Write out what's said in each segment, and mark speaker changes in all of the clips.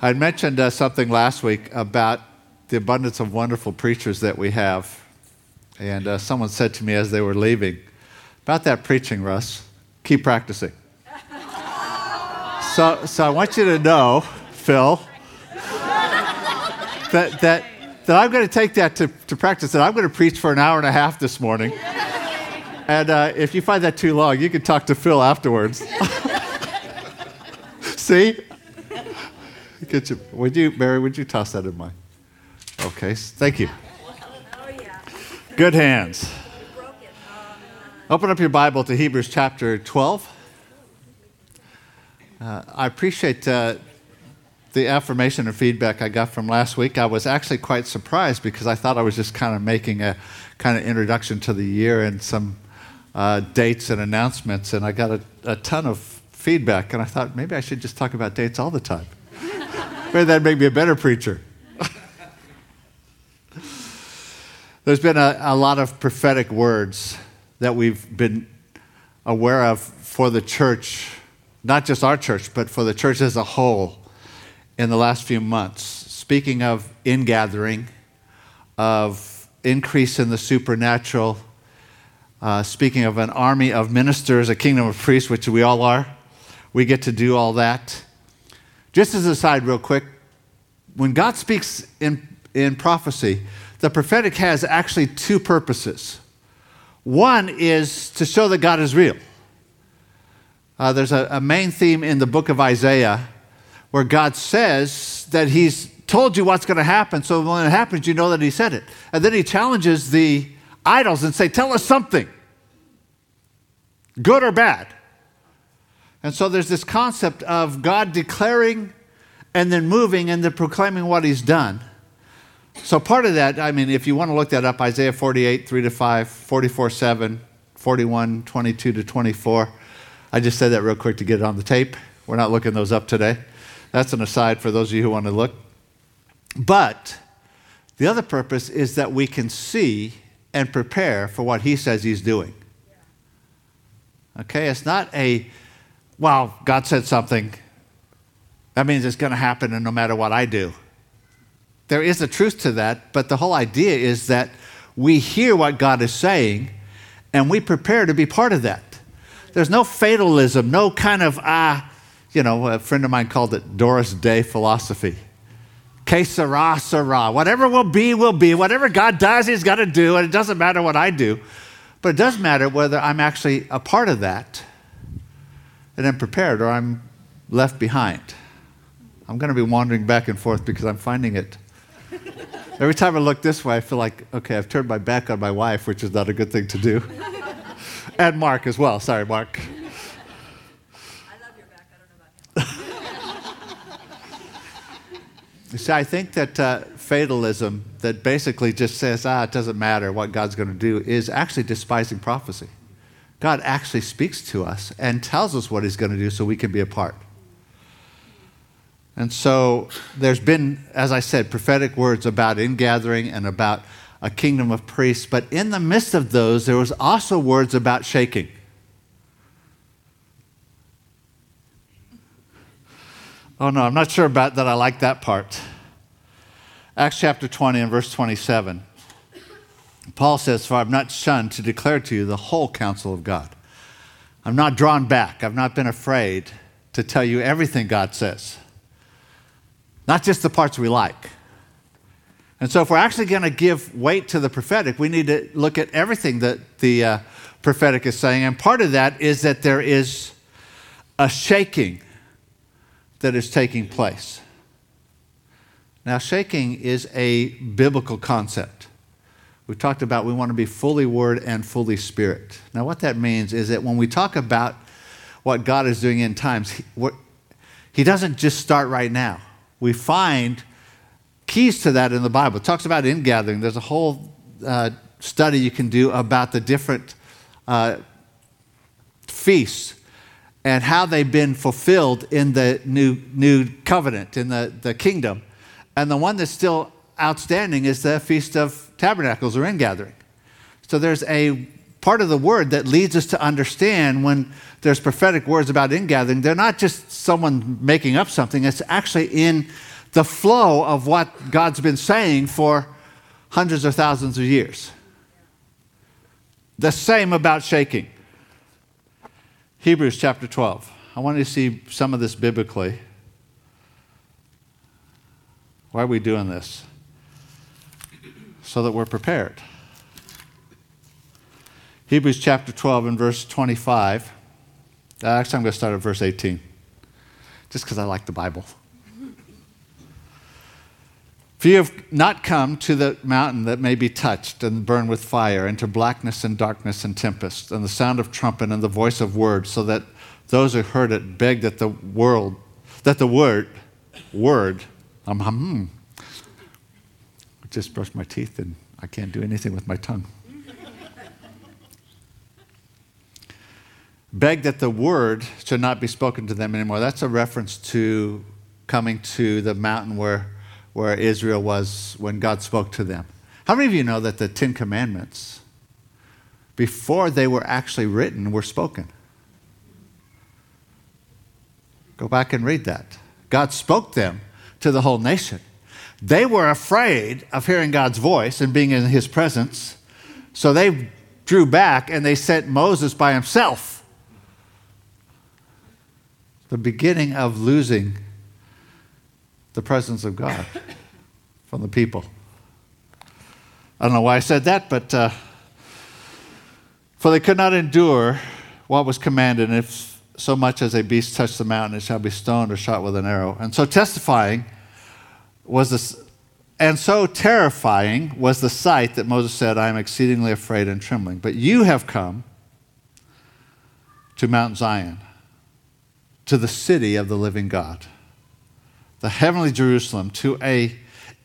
Speaker 1: I mentioned uh, something last week about the abundance of wonderful preachers that we have. And uh, someone said to me as they were leaving, about that preaching, Russ, keep practicing. so, so I want you to know, Phil, that, that, that I'm going to take that to, to practice, and I'm going to preach for an hour and a half this morning. And uh, if you find that too long, you can talk to Phil afterwards. See? Get you, would you, Mary, would you toss that in my? Okay, thank you. Good hands. Open up your Bible to Hebrews chapter 12. Uh, I appreciate uh, the affirmation and feedback I got from last week. I was actually quite surprised because I thought I was just kind of making a kind of introduction to the year and some uh, dates and announcements, and I got a, a ton of feedback, and I thought maybe I should just talk about dates all the time. Maybe that'd make me a better preacher. There's been a, a lot of prophetic words that we've been aware of for the church, not just our church, but for the church as a whole in the last few months. Speaking of ingathering, of increase in the supernatural, uh, speaking of an army of ministers, a kingdom of priests, which we all are, we get to do all that. Just as a side, real quick, when God speaks in, in prophecy, the prophetic has actually two purposes. One is to show that God is real. Uh, there's a, a main theme in the book of Isaiah where God says that He's told you what's going to happen, so when it happens, you know that He said it. And then He challenges the idols and say, "Tell us something, good or bad." And so there's this concept of God declaring and then moving and then proclaiming what He's done. So part of that, I mean, if you want to look that up, Isaiah 48, 3 to 5, 44, 7, 41, 22 to 24. I just said that real quick to get it on the tape. We're not looking those up today. That's an aside for those of you who want to look. But the other purpose is that we can see and prepare for what he says he's doing. Okay, it's not a, well, God said something. That means it's going to happen and no matter what I do. There is a truth to that, but the whole idea is that we hear what God is saying and we prepare to be part of that. There's no fatalism, no kind of, ah, you know, a friend of mine called it Doris Day philosophy. Que sera, sera. Whatever will be, will be. Whatever God does, He's got to do, and it doesn't matter what I do. But it does matter whether I'm actually a part of that and I'm prepared or I'm left behind. I'm going to be wandering back and forth because I'm finding it. Every time I look this way, I feel like, okay, I've turned my back on my wife, which is not a good thing to do. and Mark as well. Sorry, Mark. I love your back. I don't know about him. you see, I think that uh, fatalism, that basically just says, ah, it doesn't matter what God's going to do, is actually despising prophecy. God actually speaks to us and tells us what He's going to do so we can be a part. And so there's been, as I said, prophetic words about ingathering and about a kingdom of priests, but in the midst of those, there was also words about shaking. Oh no, I'm not sure about that. I like that part. Acts chapter 20 and verse 27. Paul says, For I've not shunned to declare to you the whole counsel of God. I'm not drawn back. I've not been afraid to tell you everything God says, not just the parts we like. And so, if we're actually going to give weight to the prophetic, we need to look at everything that the uh, prophetic is saying. And part of that is that there is a shaking that is taking place. Now, shaking is a biblical concept. We've talked about we want to be fully Word and fully Spirit. Now, what that means is that when we talk about what God is doing in times, He, he doesn't just start right now. We find keys to that in the Bible. It talks about ingathering. There's a whole uh, study you can do about the different uh, feasts and how they've been fulfilled in the new, new covenant, in the, the kingdom. And the one that's still outstanding is the Feast of Tabernacles or ingathering. So there's a part of the word that leads us to understand when there's prophetic words about ingathering, they're not just someone making up something, it's actually in the flow of what God's been saying for hundreds or thousands of years. The same about shaking. Hebrews chapter 12. I want you to see some of this biblically. Why are we doing this? So that we're prepared. Hebrews chapter 12 and verse 25. Uh, actually, I'm going to start at verse 18, just because I like the Bible. For you have not come to the mountain that may be touched and burned with fire, and to blackness and darkness and tempest, and the sound of trumpet and the voice of word, so that those who heard it begged that the world, that the word, word, um, hum, just brush my teeth and I can't do anything with my tongue. Beg that the word should not be spoken to them anymore. That's a reference to coming to the mountain where where Israel was when God spoke to them. How many of you know that the Ten Commandments, before they were actually written, were spoken? Go back and read that. God spoke them to the whole nation. They were afraid of hearing God's voice and being in his presence, so they drew back and they sent Moses by himself. The beginning of losing the presence of God from the people. I don't know why I said that, but uh, for they could not endure what was commanded, and if so much as a beast touch the mountain, it shall be stoned or shot with an arrow. And so testifying was this, and so terrifying was the sight that Moses said, I am exceedingly afraid and trembling. But you have come to Mount Zion, to the city of the living God the heavenly Jerusalem, to a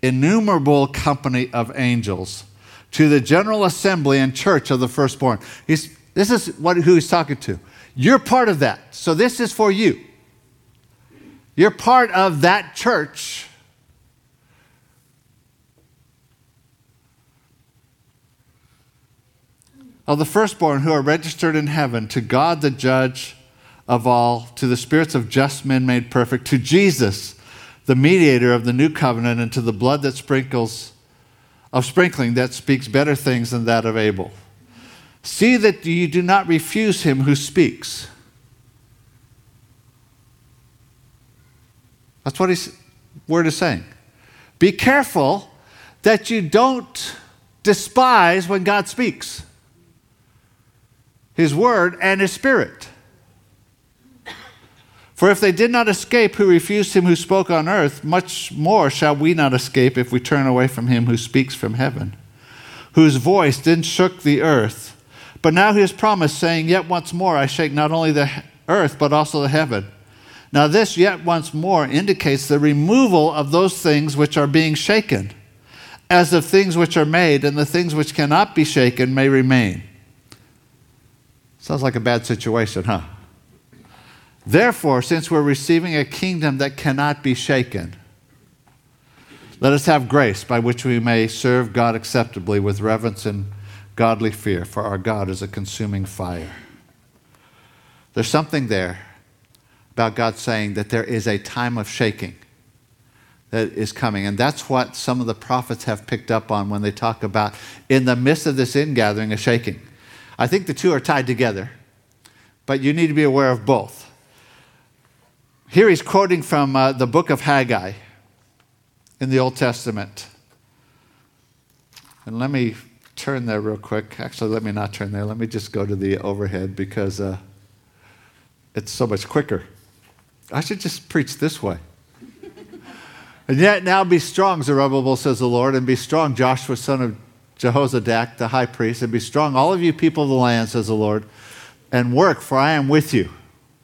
Speaker 1: innumerable company of angels, to the general assembly and church of the firstborn. He's, this is what, who he's talking to. You're part of that. So this is for you. You're part of that church. Of the firstborn who are registered in heaven, to God the judge of all, to the spirits of just men made perfect, to Jesus the mediator of the new covenant, and to the blood that sprinkles of sprinkling that speaks better things than that of Abel. See that you do not refuse him who speaks. That's what his word is saying. Be careful that you don't despise when God speaks his word and his spirit. For if they did not escape who refused him who spoke on earth, much more shall we not escape if we turn away from him who speaks from heaven, whose voice then shook the earth. But now he has promised, saying, Yet once more I shake not only the earth, but also the heaven. Now, this yet once more indicates the removal of those things which are being shaken, as of things which are made, and the things which cannot be shaken may remain. Sounds like a bad situation, huh? Therefore, since we're receiving a kingdom that cannot be shaken, let us have grace by which we may serve God acceptably with reverence and godly fear, for our God is a consuming fire. There's something there about God saying that there is a time of shaking that is coming. And that's what some of the prophets have picked up on when they talk about in the midst of this ingathering, a shaking. I think the two are tied together, but you need to be aware of both. Here he's quoting from uh, the book of Haggai in the Old Testament. And let me turn there real quick. Actually, let me not turn there. Let me just go to the overhead because uh, it's so much quicker. I should just preach this way. and yet now be strong, Zerubbabel, says the Lord, and be strong, Joshua, son of Jehozadak, the high priest, and be strong, all of you people of the land, says the Lord, and work, for I am with you.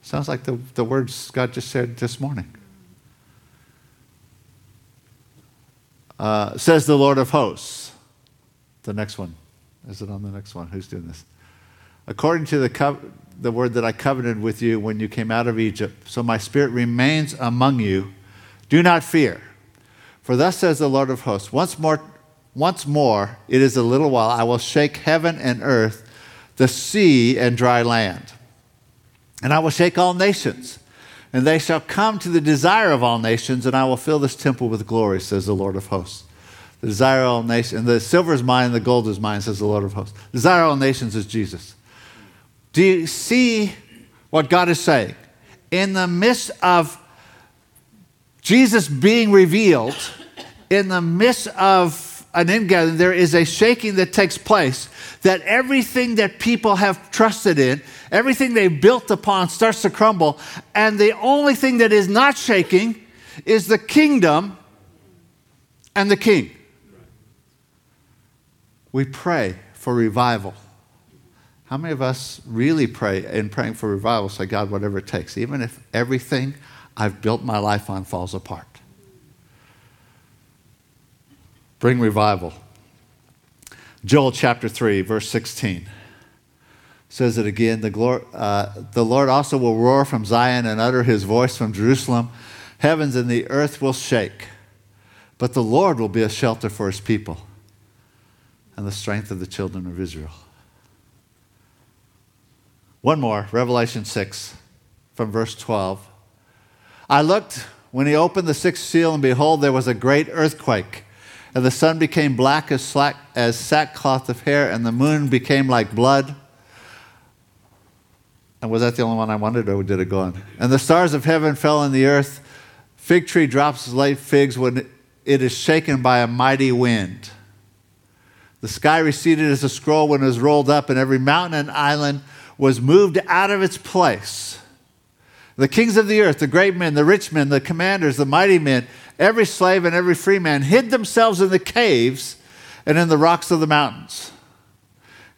Speaker 1: Sounds like the, the words God just said this morning. Uh, says the Lord of hosts. The next one. Is it on the next one? Who's doing this? According to the, co- the word that I covenanted with you when you came out of Egypt, so my spirit remains among you. Do not fear. For thus says the Lord of hosts, once more, once more, it is a little while, I will shake heaven and earth, the sea and dry land. And I will shake all nations, and they shall come to the desire of all nations, and I will fill this temple with glory, says the Lord of hosts. The desire of all nations, and the silver is mine, the gold is mine, says the Lord of hosts. The desire of all nations is Jesus. Do you see what God is saying? In the midst of Jesus being revealed, in the midst of an ingathering, there is a shaking that takes place that everything that people have trusted in, everything they built upon starts to crumble. And the only thing that is not shaking is the kingdom and the king. We pray for revival. How many of us really pray in praying for revival say, God, whatever it takes, even if everything I've built my life on falls apart? Bring revival. Joel chapter 3, verse 16 says it again. The, glor- uh, the Lord also will roar from Zion and utter his voice from Jerusalem. Heavens and the earth will shake, but the Lord will be a shelter for his people and the strength of the children of Israel. One more, Revelation 6, from verse 12. I looked when he opened the sixth seal, and behold, there was a great earthquake and the sun became black as, slack, as sackcloth of hair, and the moon became like blood. And was that the only one I wanted, or did it go on? And the stars of heaven fell on the earth. Fig tree drops its late figs when it is shaken by a mighty wind. The sky receded as a scroll when it was rolled up, and every mountain and island was moved out of its place. The kings of the earth, the great men, the rich men, the commanders, the mighty men, every slave and every free man hid themselves in the caves and in the rocks of the mountains,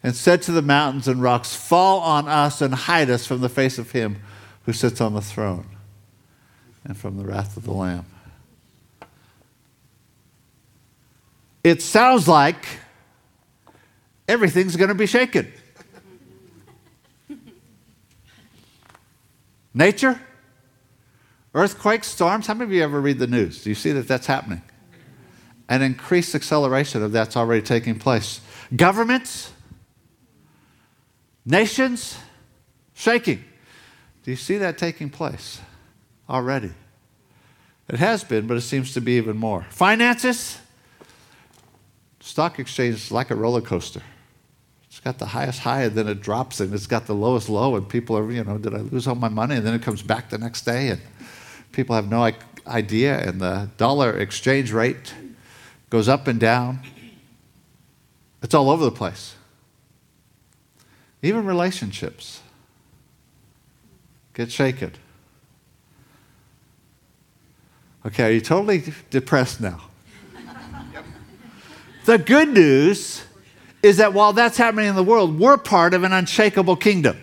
Speaker 1: and said to the mountains and rocks, Fall on us and hide us from the face of him who sits on the throne and from the wrath of the Lamb. It sounds like everything's going to be shaken. Nature, Earthquakes, storms, how many of you ever read the news? Do you see that that's happening? An increased acceleration of that's already taking place. Governments, nations, shaking. Do you see that taking place already? It has been, but it seems to be even more. Finances, stock exchange is like a roller coaster. It's got the highest high and then it drops and it's got the lowest low and people are, you know, did I lose all my money? And then it comes back the next day and people have no idea, and the dollar exchange rate goes up and down. It's all over the place. Even relationships get shaken. Okay, are you totally depressed now? The good news is that while that's happening in the world, we're part of an unshakable kingdom.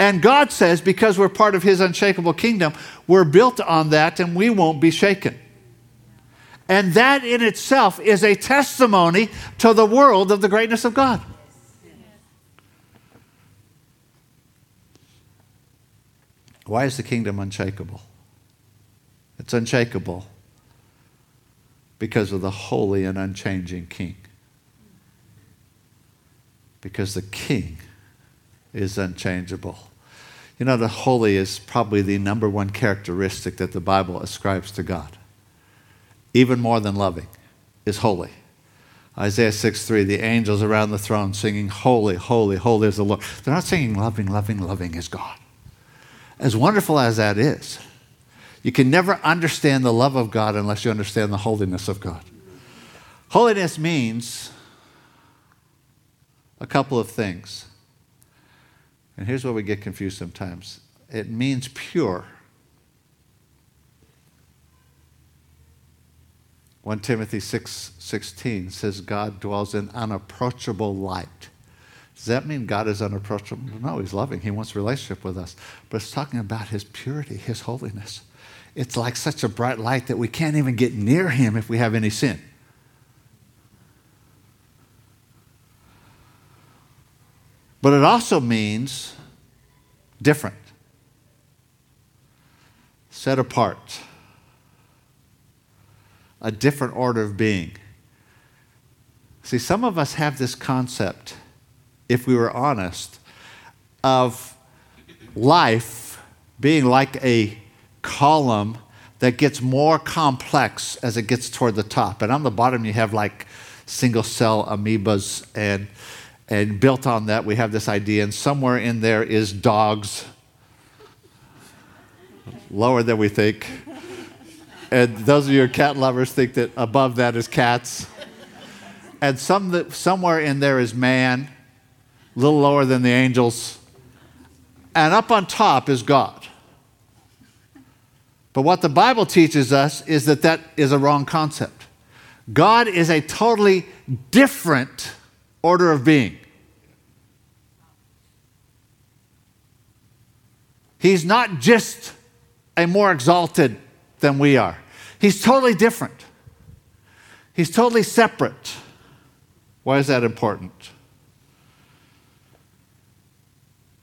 Speaker 1: And God says, because we're part of His unshakable kingdom, we're built on that and we won't be shaken. And that in itself is a testimony to the world of the greatness of God. Why is the kingdom unshakable? It's unshakable because of the holy and unchanging king. Because the king is unchangeable. You know, the holy is probably the number one characteristic that the Bible ascribes to God. Even more than loving is holy. Isaiah 6 3, the angels around the throne singing, Holy, holy, holy is the Lord. They're not singing, Loving, loving, loving is God. As wonderful as that is, you can never understand the love of God unless you understand the holiness of God. Holiness means a couple of things. And here's where we get confused sometimes it means pure. 1 Timothy 6 16 says God dwells in unapproachable light. Does that mean God is unapproachable? No, He's loving. He wants relationship with us. But it's talking about His purity, His holiness. It's like such a bright light that we can't even get near Him if we have any sin. But it also means different, set apart, a different order of being. See, some of us have this concept, if we were honest, of life being like a column that gets more complex as it gets toward the top. And on the bottom, you have like single cell amoebas, and, and built on that, we have this idea, and somewhere in there is dogs, lower than we think. And those of your cat lovers think that above that is cats. And some that, somewhere in there is man, a little lower than the angels. And up on top is God. But what the Bible teaches us is that that is a wrong concept. God is a totally different order of being. He's not just a more exalted than we are. He's totally different. He's totally separate. Why is that important?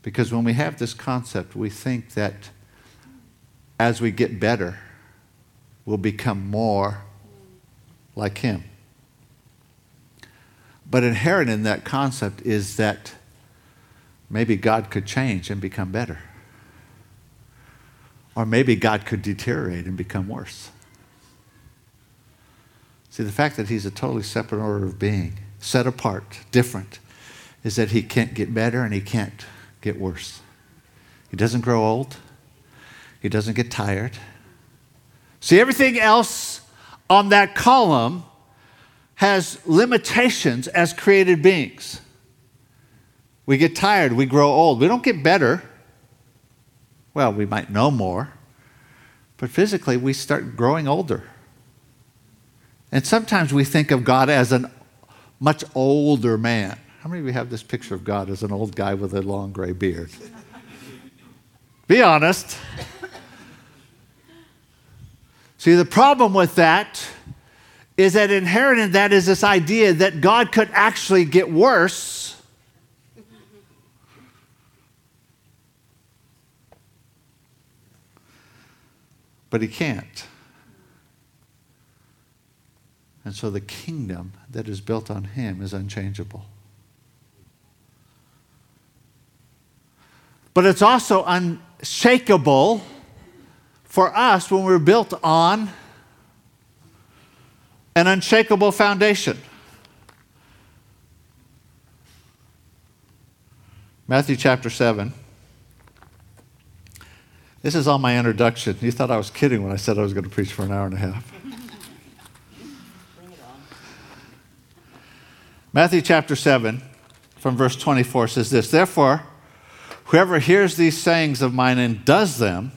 Speaker 1: Because when we have this concept, we think that as we get better, we'll become more like Him. But inherent in that concept is that maybe God could change and become better. Or maybe God could deteriorate and become worse. See, the fact that He's a totally separate order of being, set apart, different, is that He can't get better and He can't get worse. He doesn't grow old. He doesn't get tired. See, everything else on that column has limitations as created beings. We get tired, we grow old. We don't get better. Well, we might know more, but physically we start growing older. And sometimes we think of God as a much older man. How many of you have this picture of God as an old guy with a long gray beard? Be honest. See, the problem with that is that inherent in that is this idea that God could actually get worse. But he can't. And so the kingdom that is built on him is unchangeable. But it's also unshakable for us when we're built on an unshakable foundation. Matthew chapter 7. This is all my introduction. You thought I was kidding when I said I was going to preach for an hour and a half. Matthew chapter 7, from verse 24, says this Therefore, whoever hears these sayings of mine and does them,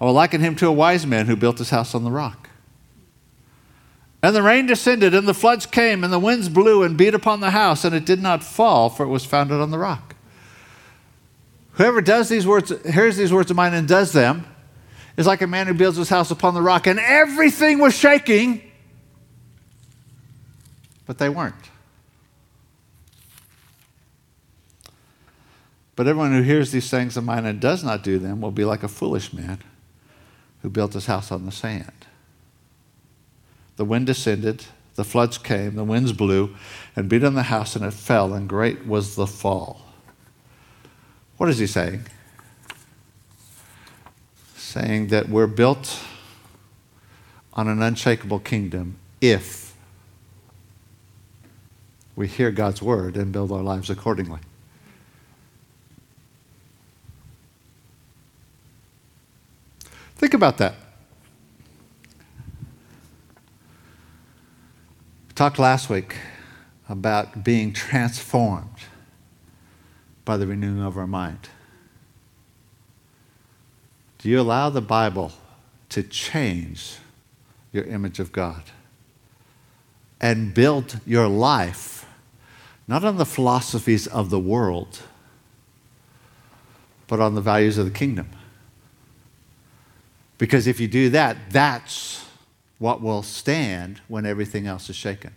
Speaker 1: I will liken him to a wise man who built his house on the rock. And the rain descended, and the floods came, and the winds blew and beat upon the house, and it did not fall, for it was founded on the rock. Whoever does these words, hears these words of mine and does them, is like a man who builds his house upon the rock, and everything was shaking, but they weren't. But everyone who hears these things of mine and does not do them will be like a foolish man who built his house on the sand. The wind descended, the floods came, the winds blew and beat on the house, and it fell, and great was the fall. What is he saying? Saying that we're built on an unshakable kingdom if we hear God's word and build our lives accordingly. Think about that. Talked last week about being transformed by the renewing of our mind. Do you allow the Bible to change your image of God and build your life not on the philosophies of the world, but on the values of the kingdom? Because if you do that, that's what will stand when everything else is shaken.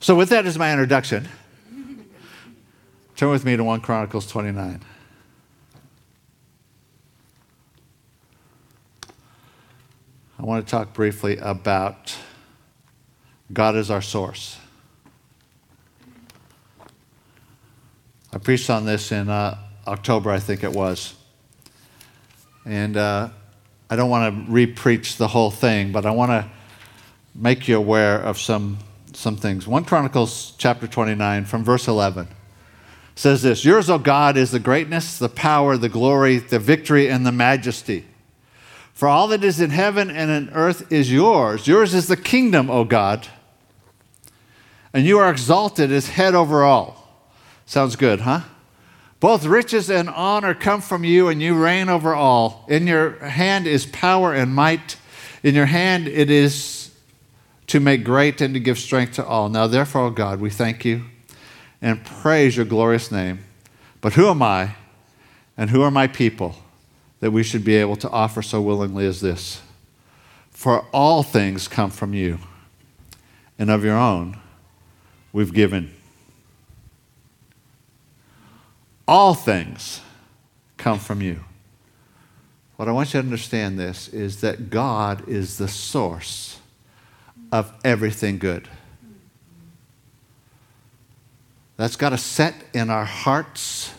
Speaker 1: So, with that as my introduction, turn with me to 1 Chronicles 29. I want to talk briefly about God as our source. I preached on this in uh, October, I think it was. And uh, I don't want to re-preach the whole thing, but I want to make you aware of some, some things. 1 Chronicles chapter 29 from verse 11 says this Yours, O God, is the greatness, the power, the glory, the victory, and the majesty. For all that is in heaven and in earth is yours. Yours is the kingdom, O God. And you are exalted as head over all. Sounds good, huh? Both riches and honor come from you, and you reign over all. In your hand is power and might. In your hand it is to make great and to give strength to all. Now, therefore, O God, we thank you and praise your glorious name. But who am I and who are my people that we should be able to offer so willingly as this? For all things come from you, and of your own we've given. All things come from you. What I want you to understand this is that God is the source of everything good. That's got to set in our hearts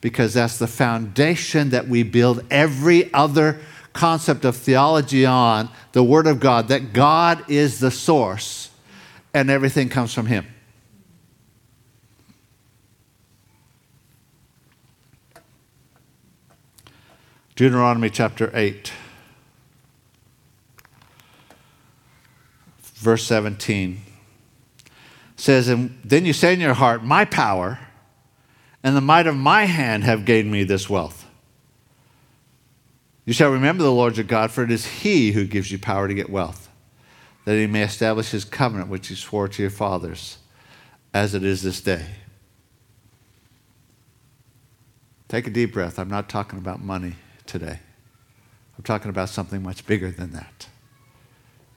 Speaker 1: because that's the foundation that we build every other concept of theology on the Word of God, that God is the source and everything comes from Him. Deuteronomy chapter 8, verse 17 says, And then you say in your heart, My power and the might of my hand have gained me this wealth. You shall remember the Lord your God, for it is He who gives you power to get wealth, that He may establish His covenant which He swore to your fathers, as it is this day. Take a deep breath. I'm not talking about money today. I'm talking about something much bigger than that.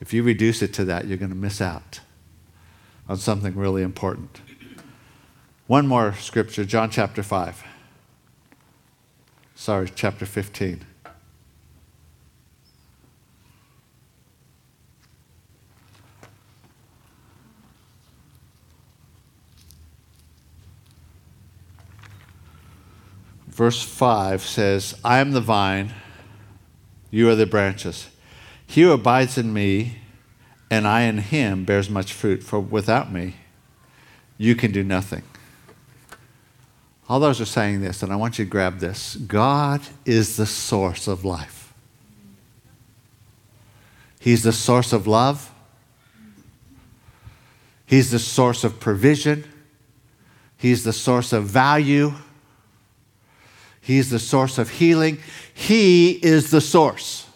Speaker 1: If you reduce it to that, you're going to miss out on something really important. One more scripture, John chapter 5. Sorry, chapter 15. Verse 5 says, I am the vine, you are the branches. He who abides in me and I in him bears much fruit, for without me, you can do nothing. All those are saying this, and I want you to grab this God is the source of life, He's the source of love, He's the source of provision, He's the source of value. He's the source of healing. He is the source.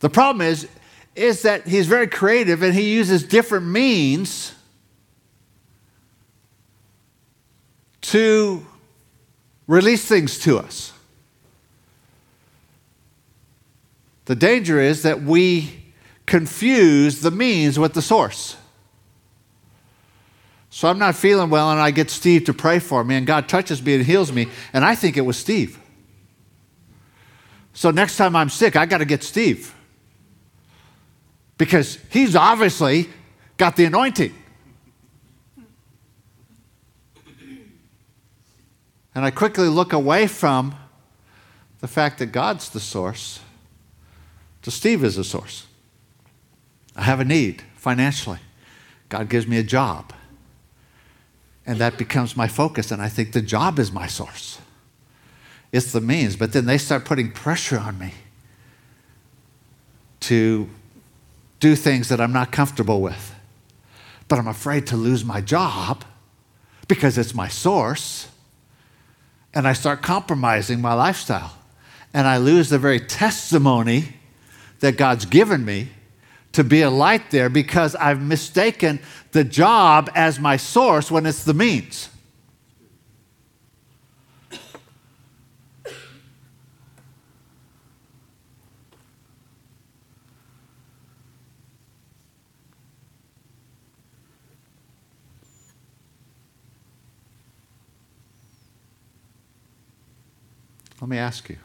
Speaker 1: The problem is, is that he's very creative and he uses different means to release things to us. The danger is that we confuse the means with the source. So I'm not feeling well, and I get Steve to pray for me, and God touches me and heals me, and I think it was Steve. So next time I'm sick, I got to get Steve because he's obviously got the anointing. And I quickly look away from the fact that God's the source to Steve is the source. I have a need financially. God gives me a job. And that becomes my focus, and I think the job is my source. It's the means, but then they start putting pressure on me to do things that I'm not comfortable with. But I'm afraid to lose my job because it's my source. And I start compromising my lifestyle. And I lose the very testimony that God's given me to be a light there because I've mistaken the job as my source when it's the means. Let me ask you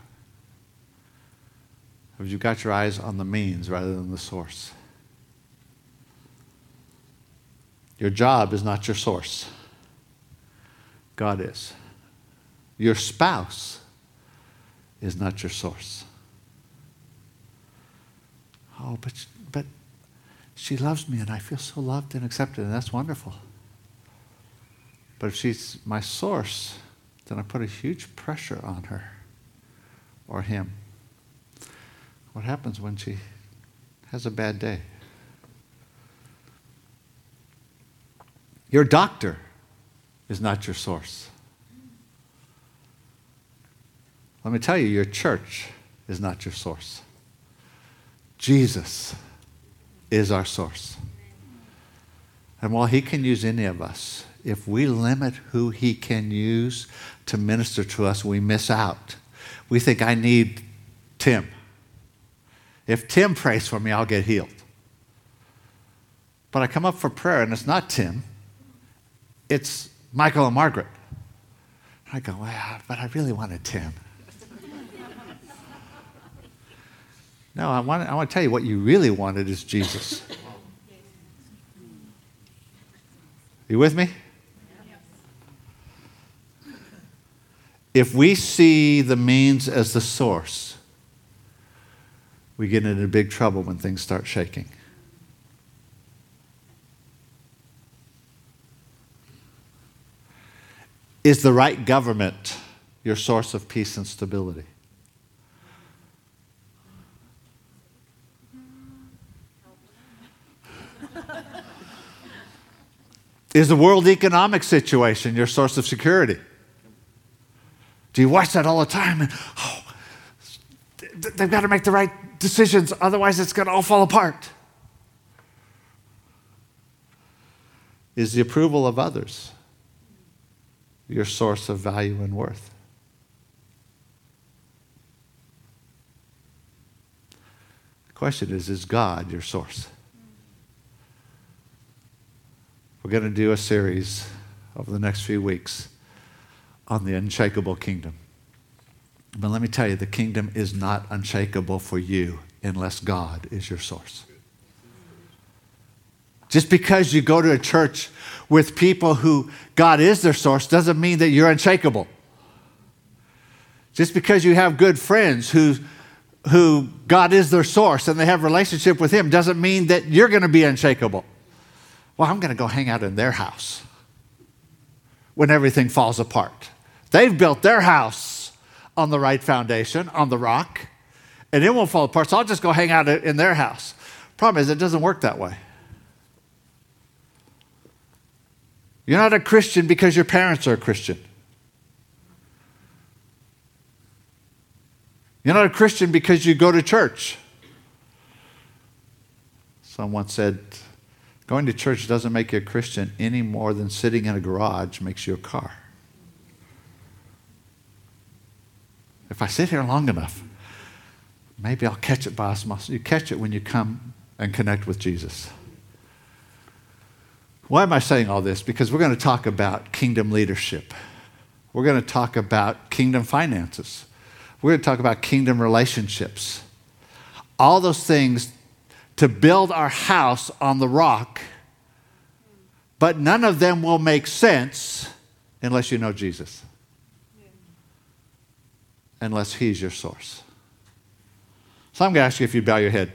Speaker 1: have you got your eyes on the means rather than the source? Your job is not your source. God is. Your spouse is not your source. Oh, but, but she loves me and I feel so loved and accepted, and that's wonderful. But if she's my source, then I put a huge pressure on her or him. What happens when she has a bad day? Your doctor is not your source. Let me tell you, your church is not your source. Jesus is our source. And while He can use any of us, if we limit who He can use to minister to us, we miss out. We think, I need Tim. If Tim prays for me, I'll get healed. But I come up for prayer and it's not Tim, it's Michael and Margaret. I go, well, but I really wanted Tim. no, I want, I want to tell you what you really wanted is Jesus. You with me? If we see the means as the source, we get into big trouble when things start shaking. Is the right government your source of peace and stability? Is the world economic situation your source of security? Do you watch that all the time? And, oh, they've got to make the right decisions, otherwise, it's going to all fall apart. Is the approval of others your source of value and worth? The question is Is God your source? We're going to do a series over the next few weeks on the unshakable kingdom. But let me tell you, the kingdom is not unshakable for you unless God is your source. Just because you go to a church with people who God is their source doesn't mean that you're unshakable. Just because you have good friends who, who God is their source and they have relationship with Him doesn't mean that you're going to be unshakable. Well, I'm going to go hang out in their house when everything falls apart. They've built their house on the right foundation, on the rock, and it won't fall apart. So I'll just go hang out in their house. Problem is, it doesn't work that way. You're not a Christian because your parents are a Christian. You're not a Christian because you go to church. Someone said, going to church doesn't make you a Christian any more than sitting in a garage makes you a car. If I sit here long enough, maybe I'll catch it by osmosis. You catch it when you come and connect with Jesus. Why am I saying all this? Because we're going to talk about kingdom leadership. We're going to talk about kingdom finances. We're going to talk about kingdom relationships. All those things to build our house on the rock, but none of them will make sense unless you know Jesus unless He's your source. So I'm going to ask you if you bow your head.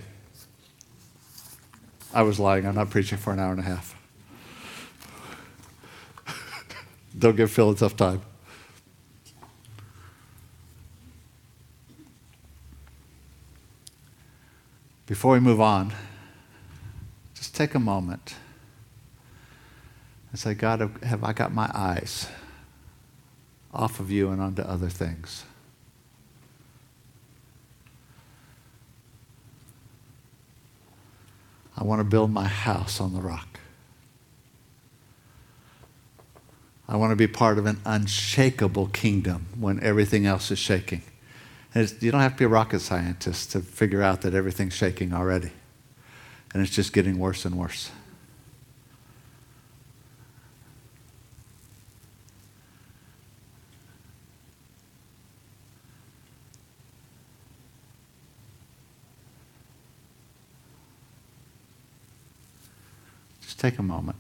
Speaker 1: I was lying. I'm not preaching for an hour and a half. Don't give Phil a tough time. Before we move on, just take a moment and say, God, have I got my eyes off of you and onto other things? I want to build my house on the rock. I want to be part of an unshakable kingdom when everything else is shaking. you don't have to be a rocket scientist to figure out that everything's shaking already. And it's just getting worse and worse. Just take a moment.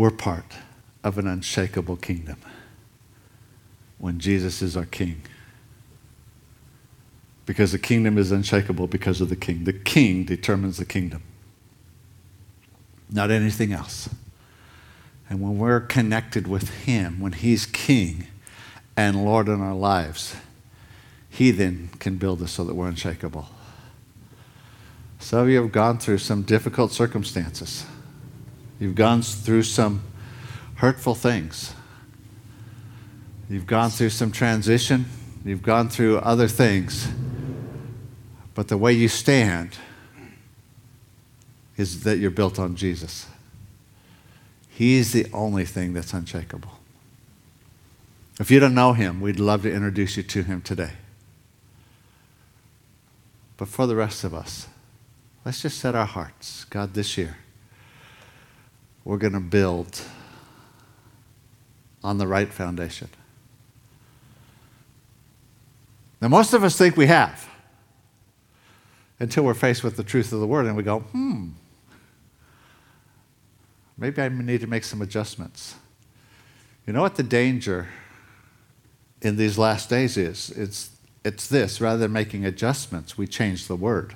Speaker 1: We're part of an unshakable kingdom when Jesus is our king. Because the kingdom is unshakable because of the king. The king determines the kingdom, not anything else. And when we're connected with him, when he's king and Lord in our lives, he then can build us so that we're unshakable. Some of you have gone through some difficult circumstances. You've gone through some hurtful things. You've gone through some transition. You've gone through other things. But the way you stand is that you're built on Jesus. He's the only thing that's unshakable. If you don't know him, we'd love to introduce you to him today. But for the rest of us, let's just set our hearts. God, this year, we're going to build on the right foundation. Now, most of us think we have until we're faced with the truth of the word and we go, hmm, maybe I need to make some adjustments. You know what the danger in these last days is? It's, it's this rather than making adjustments, we change the word.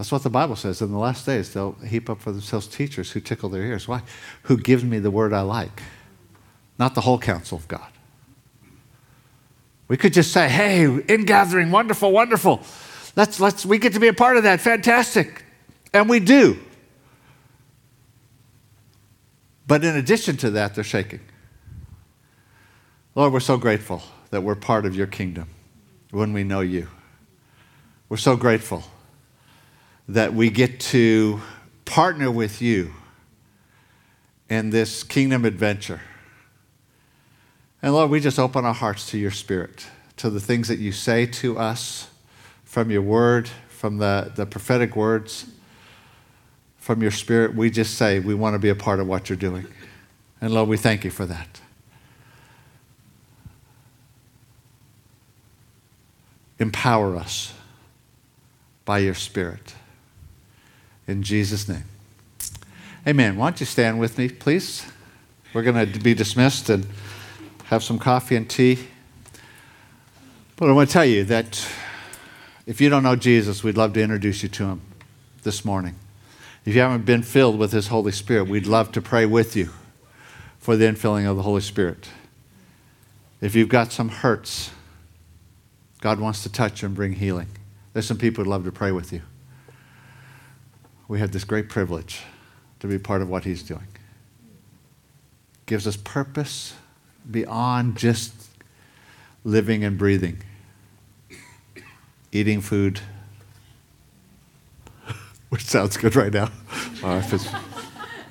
Speaker 1: That's what the Bible says. In the last days, they'll heap up for themselves teachers who tickle their ears. Why? Who gives me the word I like, not the whole counsel of God. We could just say, hey, in gathering, wonderful, wonderful. Let's, let's, we get to be a part of that. Fantastic. And we do. But in addition to that, they're shaking. Lord, we're so grateful that we're part of your kingdom when we know you. We're so grateful that we get to partner with you in this kingdom adventure. And Lord, we just open our hearts to your spirit, to the things that you say to us from your word, from the, the prophetic words, from your spirit. We just say we want to be a part of what you're doing. And Lord, we thank you for that. Empower us by your spirit. In Jesus' name. Amen. Why don't you stand with me, please? We're going to be dismissed and have some coffee and tea. But I want to tell you that if you don't know Jesus, we'd love to introduce you to him this morning. If you haven't been filled with his Holy Spirit, we'd love to pray with you for the infilling of the Holy Spirit. If you've got some hurts, God wants to touch and bring healing. There's some people who'd love to pray with you we have this great privilege to be part of what He's doing. Gives us purpose beyond just living and breathing, eating food, which sounds good right now. My wife is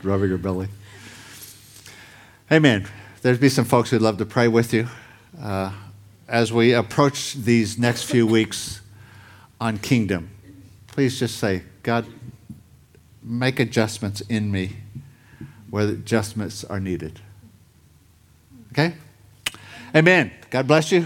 Speaker 1: rubbing your belly. Amen. There's be some folks who'd love to pray with you uh, as we approach these next few weeks on kingdom. Please just say, God, make adjustments in me where adjustments are needed. Okay? Amen. God bless you.